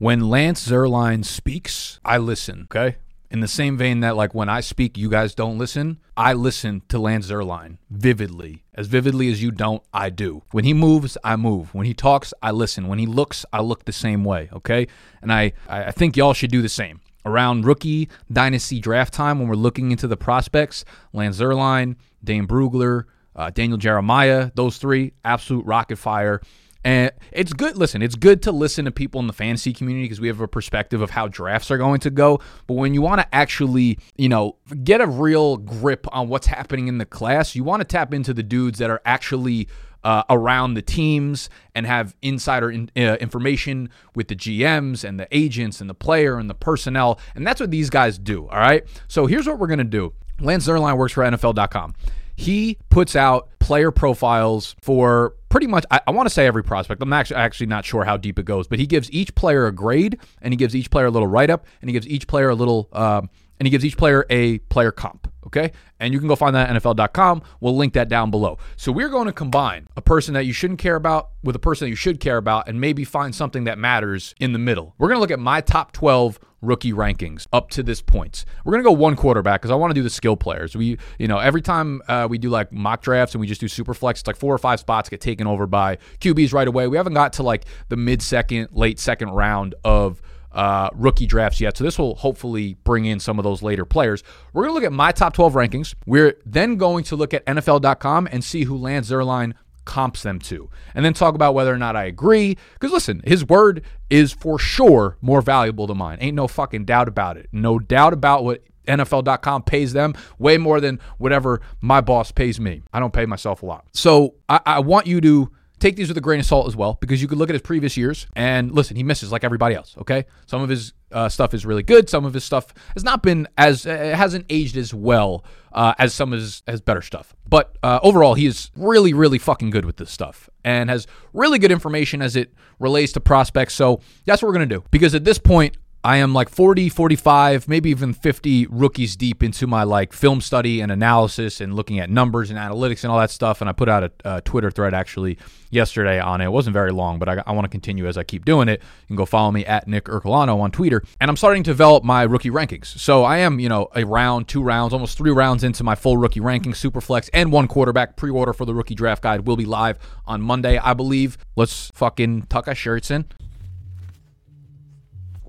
When Lance Zierlein speaks, I listen, okay? In the same vein that, like, when I speak, you guys don't listen, I listen to Lance Zierlein vividly. As vividly as you don't, I do. When he moves, I move. When he talks, I listen. When he looks, I look the same way, okay? And I, I think y'all should do the same. Around rookie dynasty draft time, when we're looking into the prospects, Lance Zierlein, Dane Brugler, uh, Daniel Jeremiah, those three, absolute rocket fire. And it's good. Listen, it's good to listen to people in the fantasy community because we have a perspective of how drafts are going to go. But when you want to actually, you know, get a real grip on what's happening in the class, you want to tap into the dudes that are actually uh, around the teams and have insider in, uh, information with the GMs and the agents and the player and the personnel. And that's what these guys do. All right. So here's what we're going to do Lance Zierlein works for NFL.com. He puts out player profiles for pretty much I, I want to say every prospect. I'm actually actually not sure how deep it goes, but he gives each player a grade and he gives each player a little write up and he gives each player a little um, and he gives each player a player comp. Okay. And you can go find that at NFL.com. We'll link that down below. So we're going to combine a person that you shouldn't care about with a person that you should care about and maybe find something that matters in the middle. We're going to look at my top 12 rookie rankings up to this point. We're to go one quarterback because I want to do the skill players. We, you know, every time uh, we do like mock drafts and we just do super flex, it's like four or five spots get taken over by QBs right away. We haven't got to like the mid second, late second round of uh, rookie drafts yet. So this will hopefully bring in some of those later players. We're going to look at my top 12 rankings. We're then going to look at NFL.com and see who lands their Zierlein comps them to, and then talk about whether or not I agree. Because listen, his word is for sure more valuable than mine. Ain't no fucking doubt about it. No doubt about what NFL.com pays them way more than whatever my boss pays me. I don't pay myself a lot. So I, I want you to take these with a grain of salt as well because you could look at his previous years and listen, he misses like everybody else. Okay, some of his uh, stuff is really good. Some of his stuff has not been as uh, hasn't aged as well uh, as some of his, his better stuff. But uh, overall, he is really, really fucking good with this stuff and has really good information as it relates to prospects. So that's what we're gonna do because at this point. I am like 40, 45, maybe even 50 rookies deep into my like film study and analysis and looking at numbers and analytics and all that stuff. And I put out a, a Twitter thread actually yesterday on it. It wasn't very long, but I, I want to continue as I keep doing it. You can go follow me at Nick Ercolano on Twitter. And I'm starting to develop my rookie rankings. So I am, you know, a round, two rounds, almost three rounds into my full rookie ranking, super flex, and one quarterback pre order for the rookie draft guide will be live on Monday, I believe. Let's fucking tuck our shirts in.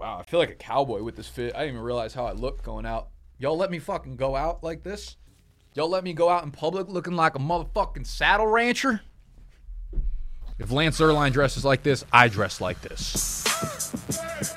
Wow, I feel like a cowboy with this fit. I didn't even realize how I looked going out. Y'all let me fucking go out like this? Y'all let me go out in public looking like a motherfucking saddle rancher? If Lance Zierlein dresses like this, I dress like this.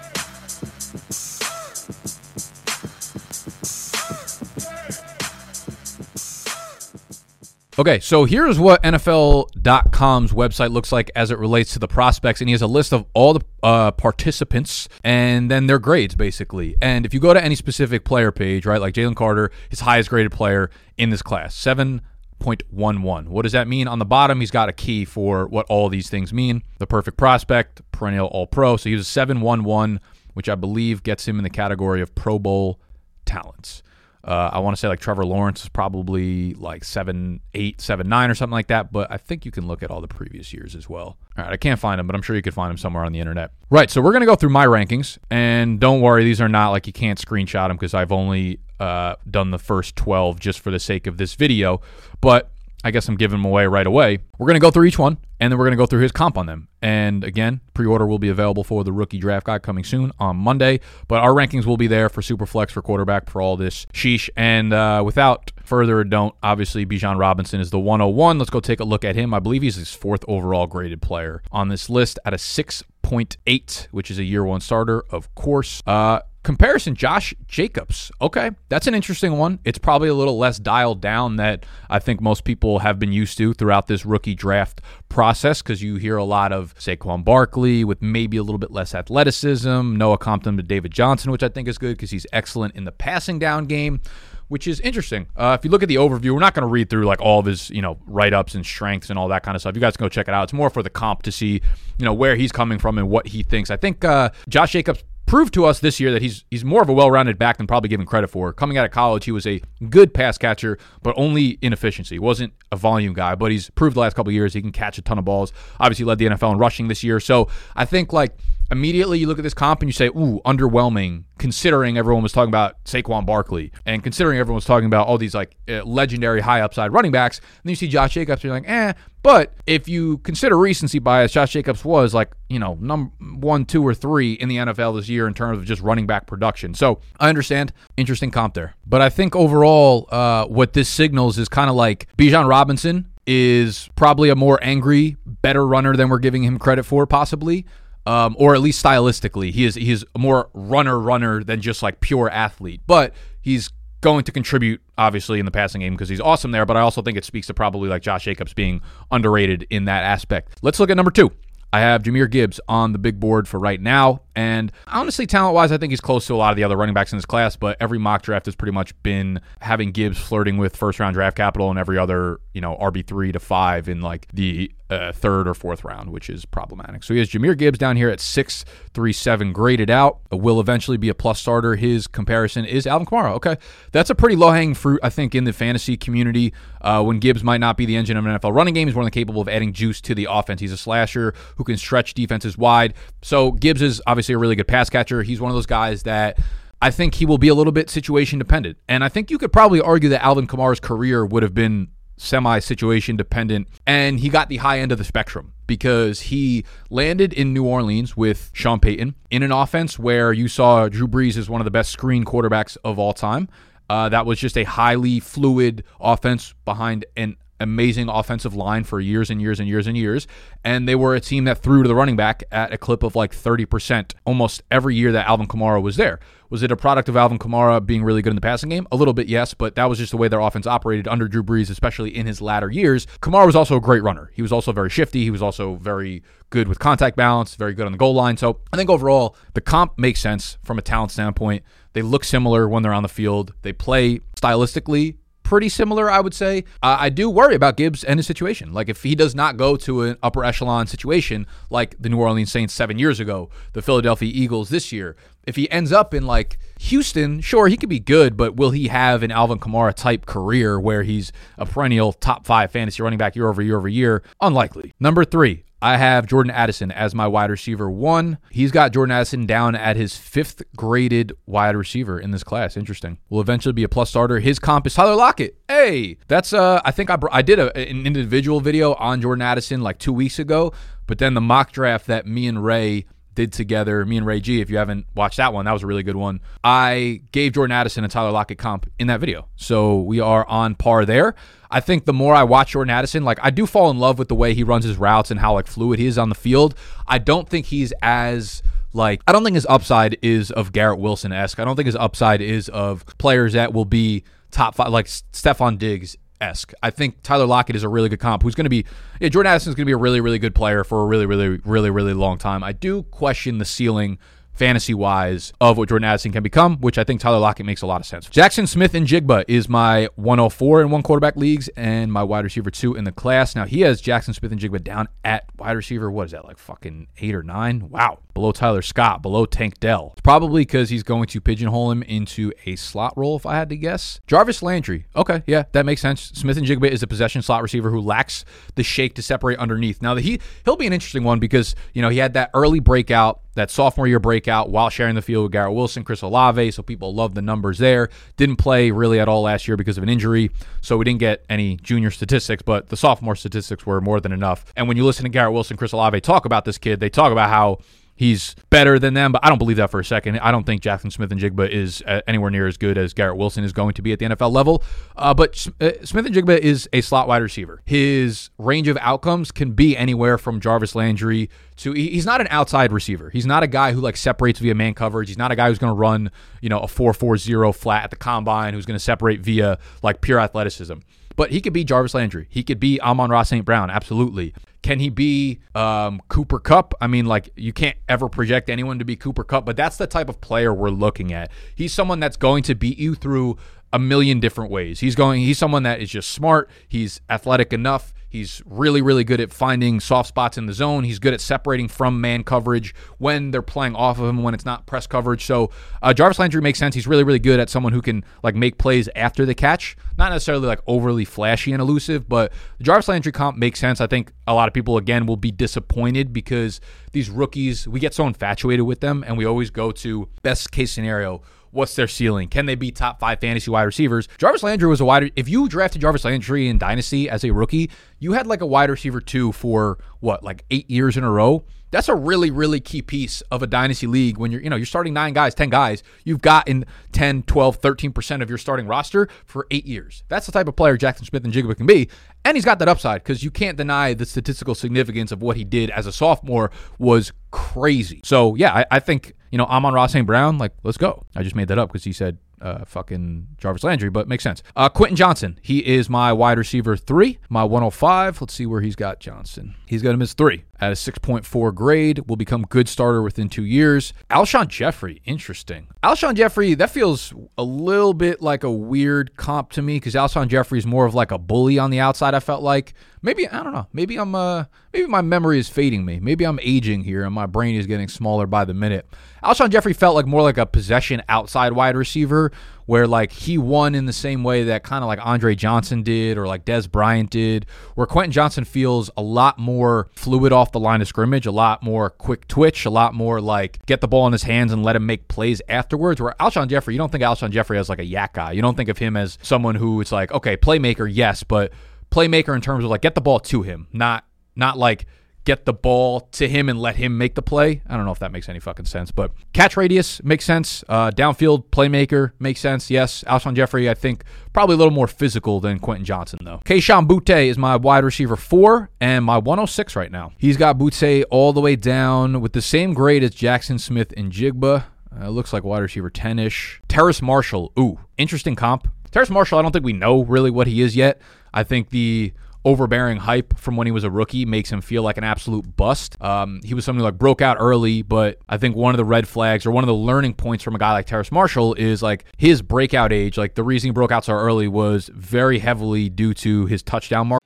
Okay, so here's what NFL.com's website looks like as it relates to the prospects, and he has a list of all the uh, participants and then their grades, basically. And if you go to any specific player page, right, like Jalen Carter, his highest graded player in this class, 7.11. What does that mean? On the bottom, he's got a key for what all these things mean. The perfect prospect, perennial All Pro. So he was a 711, which I believe gets him in the category of Pro Bowl talents. Uh, I want to say like Trevor Lawrence is probably like seven, eight, seven, nine, or something like that. But I think you can look at all the previous years as well. All right, I can't find them, but I'm sure you could find them somewhere on the internet. Right, so we're gonna go through my rankings, and don't worry, these are not like you can't screenshot them because I've only uh, done the first 12 just for the sake of this video. But I guess I'm giving them away right away. We're to go through each one, and then we're going to go through his comp on them. And again, pre order will be available for the rookie draft guide coming soon on Monday. But our rankings will be there for Superflex, for quarterback, for all this sheesh. And uh, without further ado, obviously, Bijan Robinson is the 101. Let's go take a look at him. I believe he's his fourth overall graded player on this list at a 6.8, which is a year one starter, of course. Uh, Comparison Josh Jacobs. Okay, that's an interesting one. It's probably a little less dialed down that I think most people have been used to throughout this rookie draft process because you hear a lot of Saquon Barkley with maybe a little bit less athleticism, Noah Compton to David Johnson, which I think is good because he's excellent in the passing down game which is interesting. Uh, if you look at the overview, we're not going to read through like all of his, you know, write ups and strengths and all that kind of stuff. You guys can go check it out. It's more for the comp to see, you know, where he's coming from and what he thinks. I think uh, Josh Jacobs proved to us this year that he's he's more of a well-rounded back than probably given credit for. Coming out of college, he was a good pass catcher, but only in efficiency. He wasn't a volume guy, but he's proved the last couple years he can catch a ton of balls. Obviously, led the NFL in rushing this year. So I think like immediately you look at this comp and you say, ooh, underwhelming, considering everyone was talking about Saquon Barkley and considering everyone was talking about all these like uh, legendary high upside running backs. And then you see Josh Jacobs and you're like, eh. But if you consider recency bias, Josh Jacobs was like, you know, number one, two, or three in the NFL this year in terms of just running back production. So I understand. Interesting comp there. But I think overall, uh, what this signals is kind of like Bijan Robinson is probably a more angry, better runner than we're giving him credit for, possibly. Um, or at least stylistically, he is he is a more runner runner than just like pure athlete. But he's going to contribute obviously in the passing game because he's awesome there. But I also think it speaks to probably like Josh Jacobs being underrated in that aspect. Let's look at number two. I have Jahmyr Gibbs on the big board for right now. And honestly, talent wise, I think he's close to a lot of the other running backs in this class, but every mock draft has pretty much been having Gibbs flirting with first round draft capital and every other, you know, RB3 to 5 in like the uh, third or fourth round, which is problematic. So he has Jahmyr Gibbs down here at 637 graded out. Will eventually be a plus starter. His comparison is Alvin Kamara. Okay. That's a pretty low hanging fruit, I think, in the fantasy community. Uh, when Gibbs might not be the engine of an NFL running game, he's more than capable of adding juice to the offense. He's a slasher who can stretch defenses wide. So Gibbs is obviously a really good pass catcher. He's one of those guys that. I think he will be a little bit situation dependent. And I think you could probably argue that Alvin Kamara's career would have been semi situation dependent. And he got the high end of the spectrum because he landed in New Orleans with Sean Payton in an offense where you saw Drew Brees as one of the best screen quarterbacks of all time. Uh, that was just a highly fluid offense behind an amazing offensive line for years and years and years and years. And they were a team that threw to the running back at a clip of like 30% almost every year that Alvin Kamara was there. Was it a product of Alvin Kamara being really good in the passing game? A little bit, yes, but that was just the way their offense operated under Drew Brees, especially in his latter years. Kamara was also a great runner. He was also very shifty. He was also very good with contact balance, very good on the goal line. So I think overall, the comp makes sense from a talent standpoint. They look similar when they're on the field. They play stylistically pretty similar, I would say. Uh, I do worry about Gibbs and his situation. Like, if he does not go to an upper echelon situation like the New Orleans Saints seven years ago, the Philadelphia Eagles this year, if he ends up in like Houston, sure, he could be good, but will he have an Alvin Kamara type career where he's a perennial top five fantasy running back year over year over year? Unlikely. Number three, I have Jordan Addison as my wide receiver one. He's got Jordan Addison down at his fifth graded wide receiver in this class. Interesting. Will eventually be a plus starter. His comp is Tyler Lockett. Hey, that's uh, I think I I did a, an individual video on Jordan Addison like two weeks ago, but then the mock draft that me and Ray did together, me and Ray G. If you haven't watched that one, that was a really good one. I gave Jordan Addison and Tyler Lockett comp in that video. So we are on par there. I think the more I watch Jordan Addison, like I do fall in love with the way he runs his routes and how like fluid he is on the field. I don't think he's as like I don't think his upside is of Garrett Wilson esque. I don't think his upside is of players that will be top five like Stefon Diggs esque. I think Tyler Lockett is a really good comp. Who's going to be? Yeah, Jordan Addison is going to be a really, really good player for a really, really, really, really long time. I do question the ceiling fantasy wise of what Jordan Addison can become, which I think Tyler Lockett makes a lot of sense. Jaxon Smith-Njigba is my 104 in one quarterback leagues and my wide receiver two in the class. Now he has Jaxon Smith-Njigba down at wide receiver. What is that, like fucking eight or nine? Wow. Below Tyler Scott, below Tank Dell. It's probably because he's going to pigeonhole him into a slot role, if I had to guess. Jarvis Landry. Okay, yeah, that makes sense. Smith-Njigba is a possession slot receiver who lacks the shake to separate underneath. Now, he, he'll be an interesting one because, you know, he had that early breakout that sophomore year breakout while sharing the field with Garrett Wilson, Chris Olave. So people love the numbers there. Didn't play really at all last year because of an injury. So we didn't get any junior statistics, but the sophomore statistics were more than enough. And when you listen to Garrett Wilson, Chris Olave talk about this kid, they talk about how he's better than them, but I don't believe that for a second. I don't think Jaxon Smith-Njigba is uh, anywhere near as good as Garrett Wilson is going to be at the NFL level. Uh, but Smith-Njigba is a slot wide receiver. His range of outcomes can be anywhere from Jarvis Landry to he's not an outside receiver. He's not a guy who like separates via man coverage. He's not a guy who's going to run, you know, a 4-4-0 flat at the combine who's going to separate via like pure athleticism. But he could be Jarvis Landry. He could be Amon-Ra St. Brown. Absolutely. Can he be um, Cooper Kupp? I mean, like, you can't ever project anyone to be Cooper Kupp, but that's the type of player we're looking at. He's someone that's going to beat you through a million different ways. He's going. He's someone that is just smart. He's athletic enough. He's really, really good at finding soft spots in the zone. He's good at separating from man coverage when they're playing off of him when it's not press coverage. So uh, Jarvis Landry makes sense. He's really, really good at someone who can like make plays after the catch. Not necessarily like overly flashy and elusive, but the Jarvis Landry comp makes sense. I think a lot of people again will be disappointed because these rookies we get so infatuated with them, and we always go to best case scenario What's their ceiling? Can they be top five fantasy wide receivers? Jarvis Landry was a wide. If you drafted Jarvis Landry in Dynasty as a rookie, you had like a wide receiver two for what, like eight years in a row. That's a really, really key piece of a dynasty league when you're, you know, you're starting nine guys, 10 guys. You've gotten 10, 12, 13% of your starting roster for eight years. That's the type of player Jaxon Smith-Njigba can be. And he's got that upside because you can't deny the statistical significance of what he did as a sophomore was crazy. So, yeah, I, I think you know, Amon-Ra St. Brown, like, let's go. I just made that up because he said uh, fucking Jarvis Landry, but makes sense. Uh, Quentin Johnston, he is my wide receiver three, my 105. Let's see where he's got Johnston. He's got him as three at a 6.4 grade, will become good starter within two years. Alshon Jeffery, interesting. Alshon Jeffery, that feels a little bit like a weird comp to me because Alshon Jeffery is more of like a bully on the outside, I felt like. Maybe, I don't know, maybe I'm, uh, maybe my memory is fading me. Maybe I'm aging here and my brain is getting smaller by the minute. Alshon Jeffery felt like more like a possession outside wide receiver where like he won in the same way that kind of like Andre Johnson did or like Dez Bryant did, where Quentin Johnston feels a lot more fluid off the line of scrimmage, a lot more quick twitch, a lot more like get the ball in his hands and let him make plays afterwards. Where Alshon Jeffery, you don't think Alshon Jeffery as like a YAC guy. You don't think of him as someone who it's like, okay, playmaker, yes, but playmaker in terms of like get the ball to him, not not like get the ball to him and let him make the play. I don't know if that makes any fucking sense, but catch radius makes sense. Uh, downfield playmaker makes sense. Yes, Alshon Jeffery, I think probably a little more physical than Quentin Johnston though. Kayshon Boutte is my wide receiver four and my 106 right now. He's got Boutte all the way down with the same grade as Jaxon Smith-Njigba. Uh, looks like wide receiver 10 ish. Terrace Marshall. Ooh, interesting comp. Terrace Marshall, I don't think we know really what he is yet. I think the overbearing hype from when he was a rookie makes him feel like an absolute bust. Um, he was something like broke out early, but I think one of the red flags or one of the learning points from a guy like Terrace Marshall is like his breakout age. Like the reason he broke out so early was very heavily due to his touchdown mark.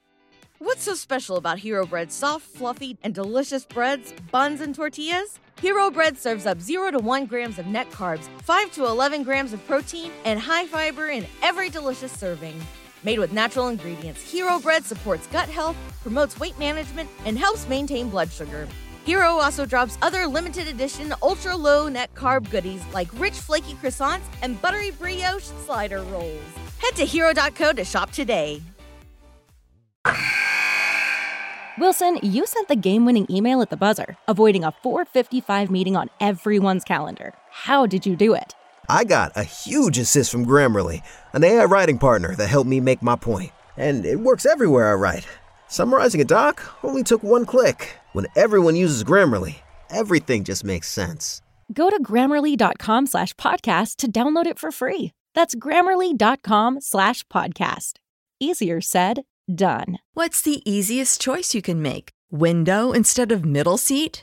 What's so special about Hero Bread's soft, fluffy, and delicious breads, buns, and tortillas? Hero Bread serves up 0 to 1 grams of net carbs, 5 to 11 grams of protein, and high fiber in every delicious serving. Made with natural ingredients, Hero Bread supports gut health, promotes weight management, and helps maintain blood sugar. Hero also drops other limited edition ultra low net carb goodies like rich flaky croissants and buttery brioche slider rolls. Head to hero.co to shop today. Wilson, you sent the game winning email at the buzzer, avoiding a 455 meeting on everyone's calendar. How did you do it? I got a huge assist from Grammarly, an AI writing partner that helped me make my point. And it works everywhere I write. Summarizing a doc only took one click. When everyone uses Grammarly, everything just makes sense. Go to grammarly.com slash podcast to download it for free. That's grammarly.com slash podcast. Easier said, done. What's the easiest choice you can make? Window instead of middle seat?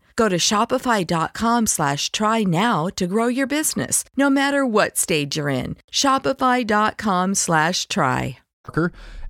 Go to shopify.com slash try now to grow your business, no matter what stage you're in. Shopify.com slash try.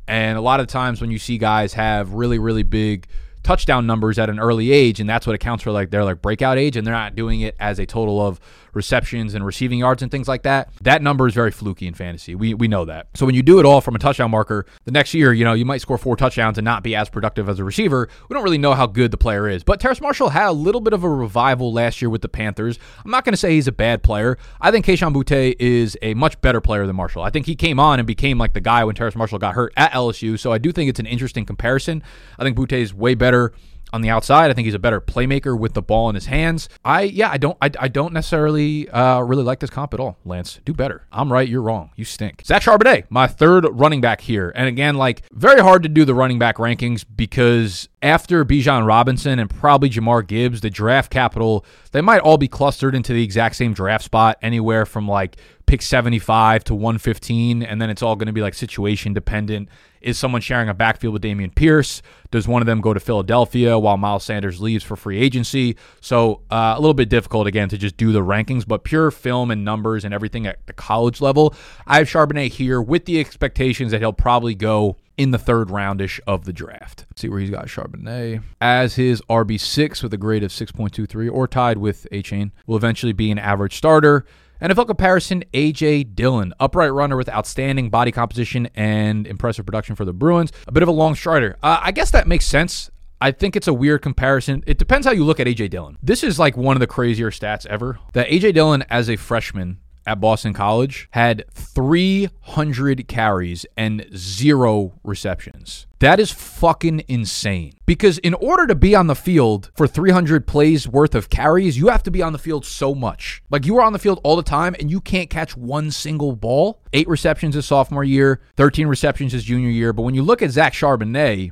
And a lot of times when you see guys have really, really big touchdown numbers at an early age, and that's what accounts for like their like breakout age, and they're not doing it as a total of receptions and receiving yards and things like that. That number is very fluky in fantasy. We we know that. So when you do it all from a touchdown marker, the next year, you know, you might score four touchdowns and not be as productive as a receiver. We don't really know how good the player is. But Terrace Marshall had a little bit of a revival last year with the Panthers. I'm not going to say he's a bad player. I think Kayshon Boutte is a much better player than Marshall. I think he came on and became like the guy when Terrace Marshall got hurt at LSU. So I do think it's an interesting comparison. I think Boutte is way better on the outside. I think he's a better playmaker with the ball in his hands. I yeah, I don't I, I don't necessarily uh, really like this comp at all. Lance, do better. I'm right, you're wrong. You stink. Zach Charbonnet, my third running back here, and again, like very hard to do the running back rankings because after Bijan Robinson and probably Jahmyr Gibbs, the draft capital they might all be clustered into the exact same draft spot, anywhere from like pick 75 to 115, and then it's all going to be like situation dependent. Is someone sharing a backfield with Dameon Pierce? Does one of them go to Philadelphia while Miles Sanders leaves for free agency? So uh, a little bit difficult again to just do the rankings, but pure film and numbers and everything at the college level, I have Charbonnet here with the expectations that he'll probably go in the third roundish of the draft. Let's see where he's got Charbonnet as his RB6 with a grade of 6.23 or tied with Achane. Will eventually be an average starter. NFL comparison AJ Dillon, upright runner with outstanding body composition and impressive production for the Bruins. A bit of a long strider. Uh, I guess that makes sense. I think it's a weird comparison. It depends how you look at AJ Dillon. This is like one of the crazier stats ever. That AJ Dillon as a freshman at Boston College had 300 carries and zero receptions. That is fucking insane. Because in order to be on the field for 300 plays worth of carries, you have to be on the field so much. Like you are on the field all the time and you can't catch one single ball. Eight receptions his sophomore year, 13 receptions his junior year. But when you look at Zach Charbonnet,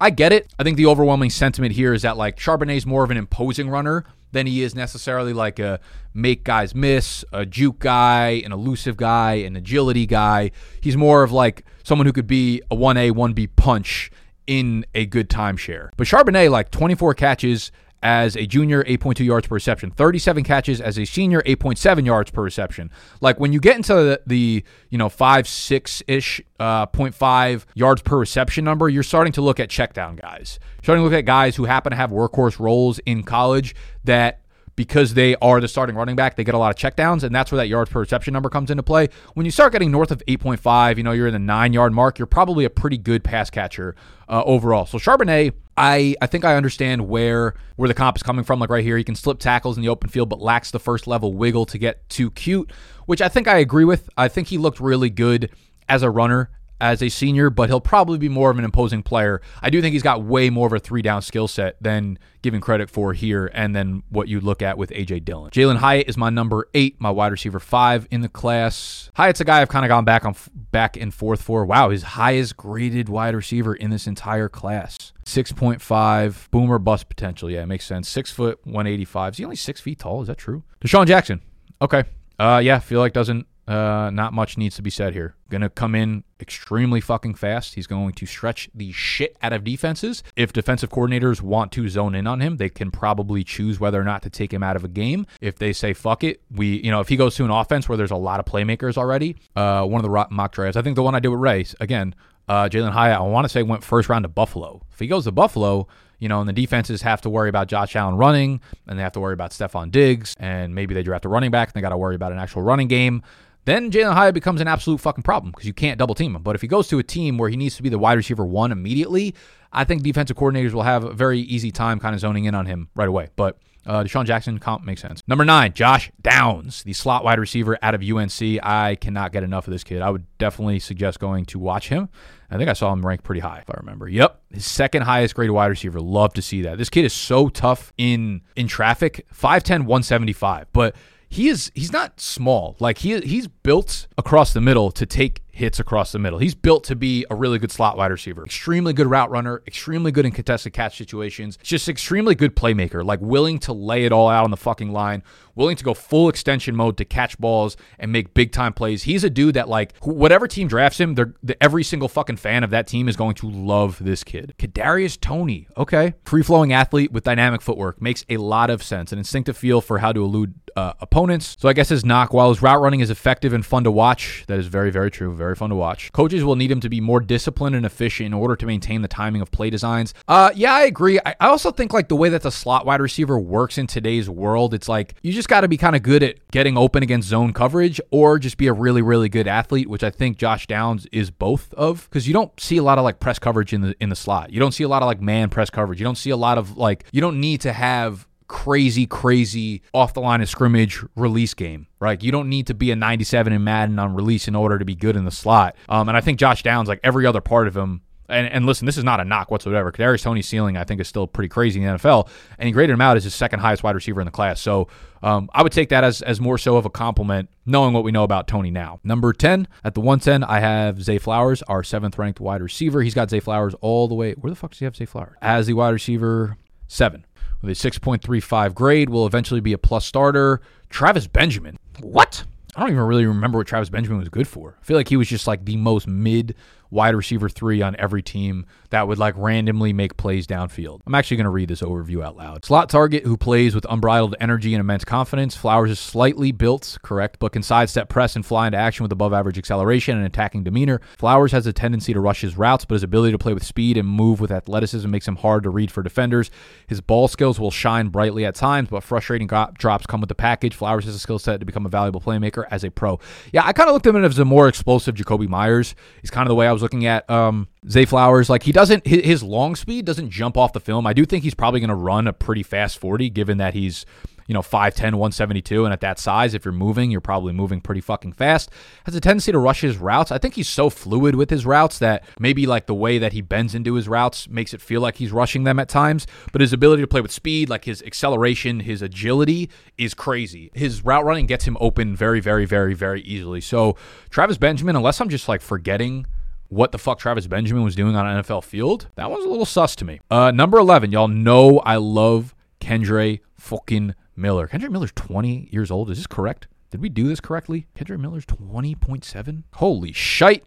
I get it. I think the overwhelming sentiment here is that like Charbonnet's more of an imposing runner than he is necessarily like a make guys miss, a juke guy, an elusive guy, an agility guy. He's more of like someone who could be a 1A, 1B punch in a good timeshare. But Charbonnet, like 24 catches as a junior, 8.2 yards per reception. 37 catches as a senior, 8.7 yards per reception. Like when you get into the, the you know, 5, 6 ish, uh, 0.5 yards per reception number, you're starting to look at check down guys. You're starting to look at guys who happen to have workhorse roles in college that because they are the starting running back, they get a lot of checkdowns, and that's where that yards per reception number comes into play. When you start getting north of 8.5, you know, you're in the nine yard mark, you're probably a pretty good pass catcher uh, overall. So Charbonnet, I, I think I understand where where the comp is coming from. Like right here, he can slip tackles in the open field, but lacks the first level wiggle to get too cute, which I think I agree with. I think he looked really good as a runner as a senior, but he'll probably be more of an imposing player. I do think he's got way more of a three down skill set than given credit for here, and then what you look at with AJ Dillon. Jalin Hyatt is my number eight, my wide receiver five in the class. Hyatt's a guy I've kind of gone back on back and forth for. Wow, his highest graded wide receiver in this entire class. 6.5 boomer bust potential. Yeah, it makes sense. Six foot 185. Is he only six feet tall? Is that true? DeSean Jackson. Okay. Uh, yeah, feel like doesn't uh, not much needs to be said here. Going to come in extremely fucking fast. He's going to stretch the shit out of defenses. If defensive coordinators want to zone in on him, they can probably choose whether or not to take him out of a game. If they say fuck it, we you know if he goes to an offense where there's a lot of playmakers already, uh, one of the mock drafts, I think the one I did with Ray again, uh, Jalin Hyatt, I want to say went first round to Buffalo. If he goes to Buffalo, you know, and the defenses have to worry about Josh Allen running, and they have to worry about Stefon Diggs, and maybe they draft a running back, and they got to worry about an actual running game then Jalin Hyatt becomes an absolute fucking problem because you can't double team him. But if he goes to a team where he needs to be the wide receiver one immediately, I think defensive coordinators will have a very easy time kind of zoning in on him right away. But uh, DeSean Jackson comp makes sense. Number nine, Josh Downs, the slot wide receiver out of UNC. I cannot get enough of this kid. I would definitely suggest going to watch him. I think I saw him ranked pretty high, if I remember. Yep, his second highest graded wide receiver. Love to see that. This kid is so tough in in traffic. 5'10", 175. But he is he's not small. Like he he's built across the middle to take hits across the middle. He's built to be a really good slot wide receiver. Extremely good route runner, extremely good in contested catch situations. Just extremely good playmaker, like willing to lay it all out on the fucking line, willing to go full extension mode to catch balls and make big time plays. He's a dude that like whatever team drafts him, they're every single fucking fan of that team is going to love this kid. Kadarius Toney, okay, free flowing athlete with dynamic footwork makes a lot of sense. An instinctive feel for how to elude uh, opponents. So I guess his knock, while his route running is effective and fun to watch, that is very, very true, very fun to watch. Coaches will need him to be more disciplined and efficient in order to maintain the timing of play designs. Uh, yeah, I agree. I, I also think like the way that the slot wide receiver works in today's world, it's like you just got to be kind of good at getting open against zone coverage or just be a really, really good athlete, which I think Josh Downs is both of because you don't see a lot of like press coverage in the in the slot. You don't see a lot of like man press coverage. You don't see a lot of like you don't need to have crazy, crazy off the line of scrimmage release game, right? You don't need to be a 97 in Madden on release in order to be good in the slot. Um, and I think Josh Downs, like every other part of him, and, and listen, this is not a knock whatsoever. Kadarius Toney's ceiling, I think, is still pretty crazy in the NFL, and he graded him out as his second highest wide receiver in the class. So um, I would take that as as more so of a compliment, knowing what we know about Toney now. Number ten at the one ten, I have Zay Flowers, our seventh ranked wide receiver. He's got Zay Flowers all the way. Where the fuck does he have Zay Flowers? As the wide receiver seven with a 6.35 grade, will eventually be a plus starter. Travis Benjamin. What? I don't even really remember what Travis Benjamin was good for. I feel like he was just like the most mid wide receiver three on every team that would like randomly make plays downfield. I'm actually going to read this overview out loud. Slot target who plays with unbridled energy and immense confidence. Flowers is slightly built, correct, but can sidestep press and fly into action with above average acceleration and attacking demeanor. Flowers has a tendency to rush his routes, but his ability to play with speed and move with athleticism makes him hard to read for defenders. His ball skills will shine brightly at times, but frustrating drops come with the package. Flowers has a skill set to become a valuable playmaker as a pro. Yeah, I kind of looked at him as a more explosive Jakobi Meyers. He's kind of the way I was looking at um, Zay Flowers. Like he doesn't his long speed doesn't jump off the film. I do think he's probably going to run a pretty fast 40 given that he's you know 5'10 172 and at that size if you're moving you're probably moving pretty fucking fast. Has a tendency to rush his routes. I think he's so fluid with his routes that maybe like the way that he bends into his routes makes it feel like he's rushing them at times. But his ability to play with speed like his acceleration his agility is crazy. His route running gets him open very very very very easily. So travis benjamin unless i'm just like forgetting what the fuck Travis Benjamin was doing on an NFL field, that was a little sus to me. Uh, number 11, y'all know I love Kendre fucking Miller. Kendre Miller's 20 years old. Is this correct? Did we do this correctly? Kendre Miller's 20.7? Holy shite.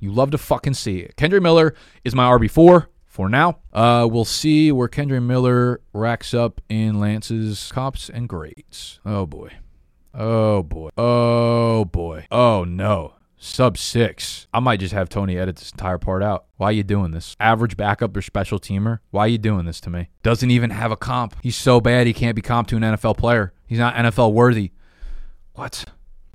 You love to fucking see it. Kendre Miller is my RB4 for now. Uh, we'll see where Kendre Miller racks up in Lance's cops and grades. Oh boy. Oh boy. Oh boy. Oh no sub six. I might just have Tony edit this entire part out. Why are you doing this? Average backup or special teamer? Why are you doing this to me? Doesn't even have a comp. He's so bad he can't be comp to an NFL player. He's not NFL worthy. What?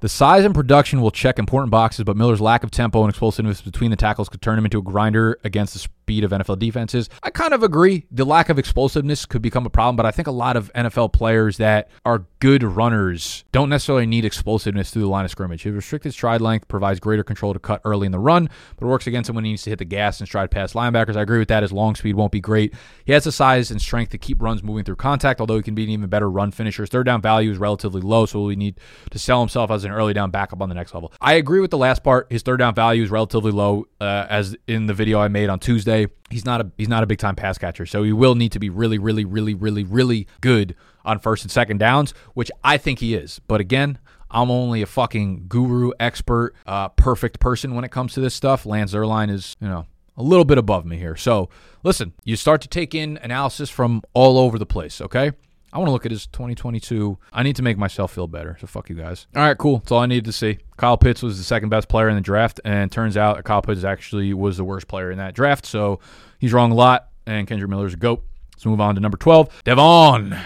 The size and production will check important boxes, but Miller's lack of tempo and explosiveness between the tackles could turn him into a grinder against the speed of NFL defenses. I kind of agree. The lack of explosiveness could become a problem, but I think a lot of NFL players that are good runners don't necessarily need explosiveness through the line of scrimmage. His restricted stride length provides greater control to cut early in the run, but it works against him when he needs to hit the gas and stride past linebackers. I agree with that. His long speed won't be great. He has the size and strength to keep runs moving through contact, although he can be an even better run finisher. His third down value is relatively low, so we need to sell himself as an early down backup on the next level. I agree with the last part. His third down value is relatively low, uh, as in the video I made on Tuesday. He's not a he's not a big time pass catcher, so he will need to be really, really, really, really, really good on first and second downs, which I think he is. But again, I'm only a fucking guru, expert, uh, perfect person when it comes to this stuff. Lance Zierlein is, you know, a little bit above me here. So listen, you start to take in analysis from all over the place, okay? I want to look at his 2022. I need to make myself feel better. So fuck you guys. All right, cool. That's all I needed to see. Kyle Pitts was the second best player in the draft, and turns out Kyle Pitts actually was the worst player in that draft. So he's wrong a lot, and Kendre Miller's a goat. Let's move on to number 12, De'Von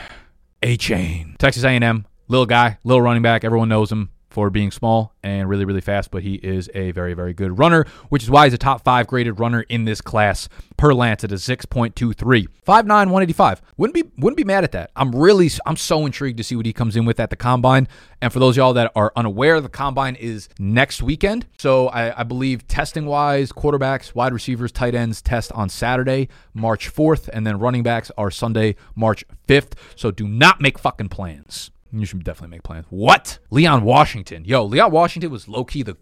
Achane, Texas A&M, little guy, little running back. Everyone knows him for being small and really, really fast, but he is a very, very good runner, which is why he's a top five graded runner in this class per Lance at a 6.23. 5'9, 185. Wouldn't be wouldn't be mad at that. I'm really I'm so intrigued to see what he comes in with at the combine. And for those y'all that are unaware, the combine is next weekend. So I, I believe testing wise, quarterbacks, wide receivers, tight ends test on Saturday, March 4th, and then running backs are Sunday, March 5th. So do not make fucking plans. You should definitely make plans. What? Leon Washington. Yo, Leon Washington was low key the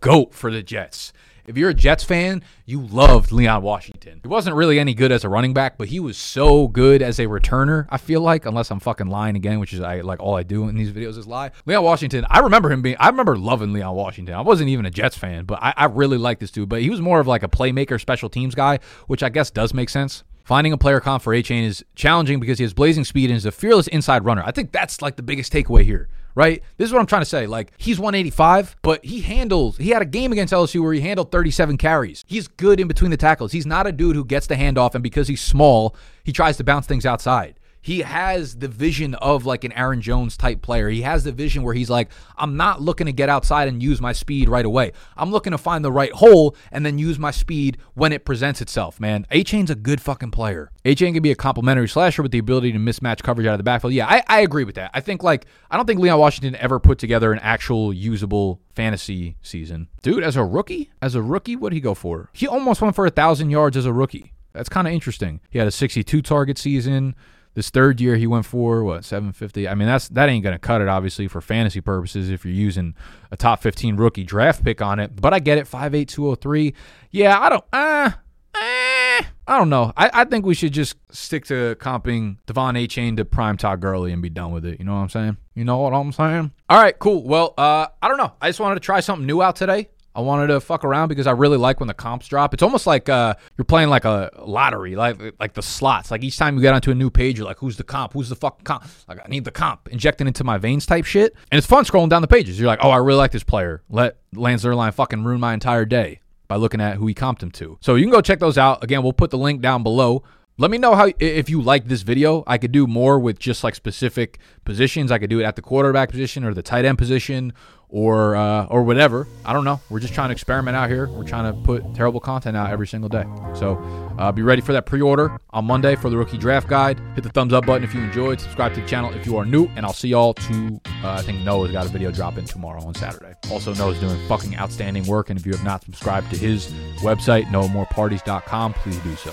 GOAT for the Jets. If you're a Jets fan, you loved Leon Washington. He wasn't really any good as a running back, but he was so good as a returner, I feel like, unless I'm fucking lying again, which is I like all I do in these videos is lie. Leon Washington, I remember him being I remember loving Leon Washington. I wasn't even a Jets fan, but I, I really like this dude. But he was more of like a playmaker, special teams guy, which I guess does make sense. Finding a player comp for Achane is challenging because he has blazing speed and is a fearless inside runner. I think that's like the biggest takeaway here, right? This is what I'm trying to say. Like, he's 185, but he handles, he had a game against LSU where he handled 37 carries. He's good in between the tackles. He's not a dude who gets the handoff, and because he's small, he tries to bounce things outside. He has the vision of like an Aaron Jones type player. He has the vision where he's like, I'm not looking to get outside and use my speed right away. I'm looking to find the right hole and then use my speed when it presents itself, man. Achane's a good fucking player. Achane can be a complimentary slasher with the ability to mismatch coverage out of the backfield. Yeah, I, I agree with that. I think like I don't think Leon Washington ever put together an actual usable fantasy season. Dude, as a rookie, as a rookie, what did he go for? He almost went for a thousand yards as a rookie. That's kind of interesting. He had a 62 target season. This third year, he went for what 750. I mean, that's that ain't gonna cut it, obviously, for fantasy purposes if you're using a top 15 rookie draft pick on it. But I get it, 5'8", Yeah, I don't. Uh, eh, I don't know. I, I think we should just stick to comping De'Von Achane to prime Todd Gurley and be done with it. You know what I'm saying? You know what I'm saying? All right, cool. Well, uh, I don't know. I just wanted to try something new out today. I wanted to fuck around because I really like when the comps drop. It's almost like uh, you're playing like a lottery, like like the slots. Like each time you get onto a new page, you're like, "Who's the comp? Who's the fucking comp?" Like I need the comp, injecting into my veins type shit. And it's fun scrolling down the pages. You're like, "Oh, I really like this player. Let Lance Zierlein fucking ruin my entire day." By looking at who he comped him to. So you can go check those out. Again, we'll put the link down below. Let me know how if you like this video. I could do more with just like specific positions. I could do it at the quarterback position or the tight end position or uh, or whatever. I don't know. We're just trying to experiment out here. We're trying to put terrible content out every single day. So uh, be ready for that pre-order on Monday for the rookie draft guide. Hit the thumbs up button if you enjoyed. Subscribe to the channel if you are new, and I'll see y'all to. Uh, I think Noah's got a video dropping tomorrow on Saturday. Also, Noah's doing fucking outstanding work, and if you have not subscribed to his website, noahmoreparties.com, please do so.